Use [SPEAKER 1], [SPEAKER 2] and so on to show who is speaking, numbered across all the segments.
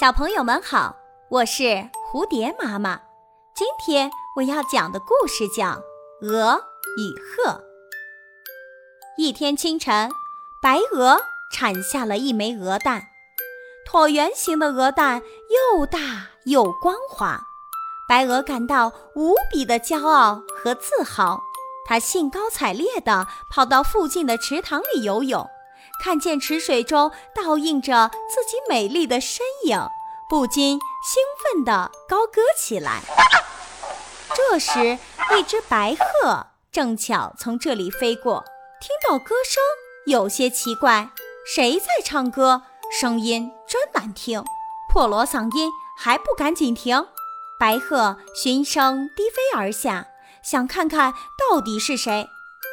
[SPEAKER 1] 小朋友们好，我是蝴蝶妈妈。今天我要讲的故事叫《鹅与鹤》。一天清晨，白鹅产下了一枚鹅蛋，椭圆形的鹅蛋又大又光滑。白鹅感到无比的骄傲和自豪，它兴高采烈地跑到附近的池塘里游泳。看见池水中倒映着自己美丽的身影，不禁兴奋地高歌起来。这时，一只白鹤正巧从这里飞过，听到歌声，有些奇怪：谁在唱歌？声音真难听，破锣嗓音还不赶紧停！白鹤循声低飞而下，想看看到底是谁。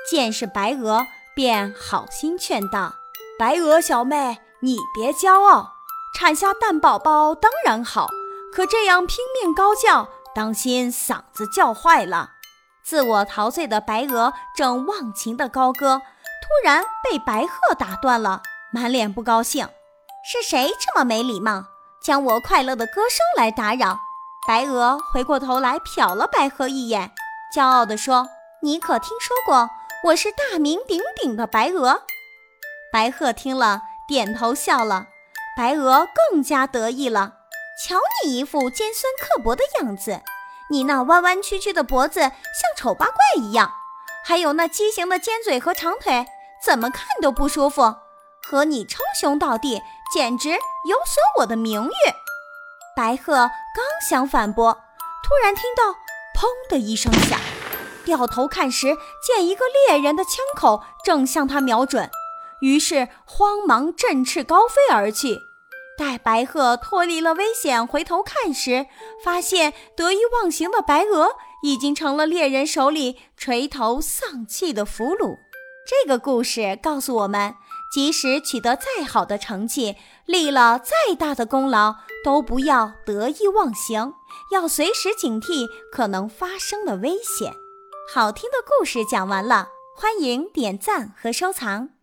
[SPEAKER 1] 见是白鹅，便好心劝道。白鹅小妹，你别骄傲，产下蛋宝宝当然好，可这样拼命高叫，当心嗓子叫坏了。自我陶醉的白鹅正忘情的高歌，突然被白鹤打断了，满脸不高兴。是谁这么没礼貌，将我快乐的歌声来打扰？白鹅回过头来瞟了白鹤一眼，骄傲地说：“你可听说过我是大名鼎鼎的白鹅？”白鹤听了，点头笑了。白鹅更加得意了。瞧你一副尖酸刻薄的样子，你那弯弯曲曲的脖子像丑八怪一样，还有那畸形的尖嘴和长腿，怎么看都不舒服。和你称兄道弟，简直有损我的名誉。白鹤刚想反驳，突然听到“砰”的一声响，掉头看时，见一个猎人的枪口正向他瞄准。于是慌忙振翅高飞而去。待白鹤脱离了危险，回头看时，发现得意忘形的白鹅已经成了猎人手里垂头丧气的俘虏。这个故事告诉我们，即使取得再好的成绩，立了再大的功劳，都不要得意忘形，要随时警惕可能发生的危险。好听的故事讲完了，欢迎点赞和收藏。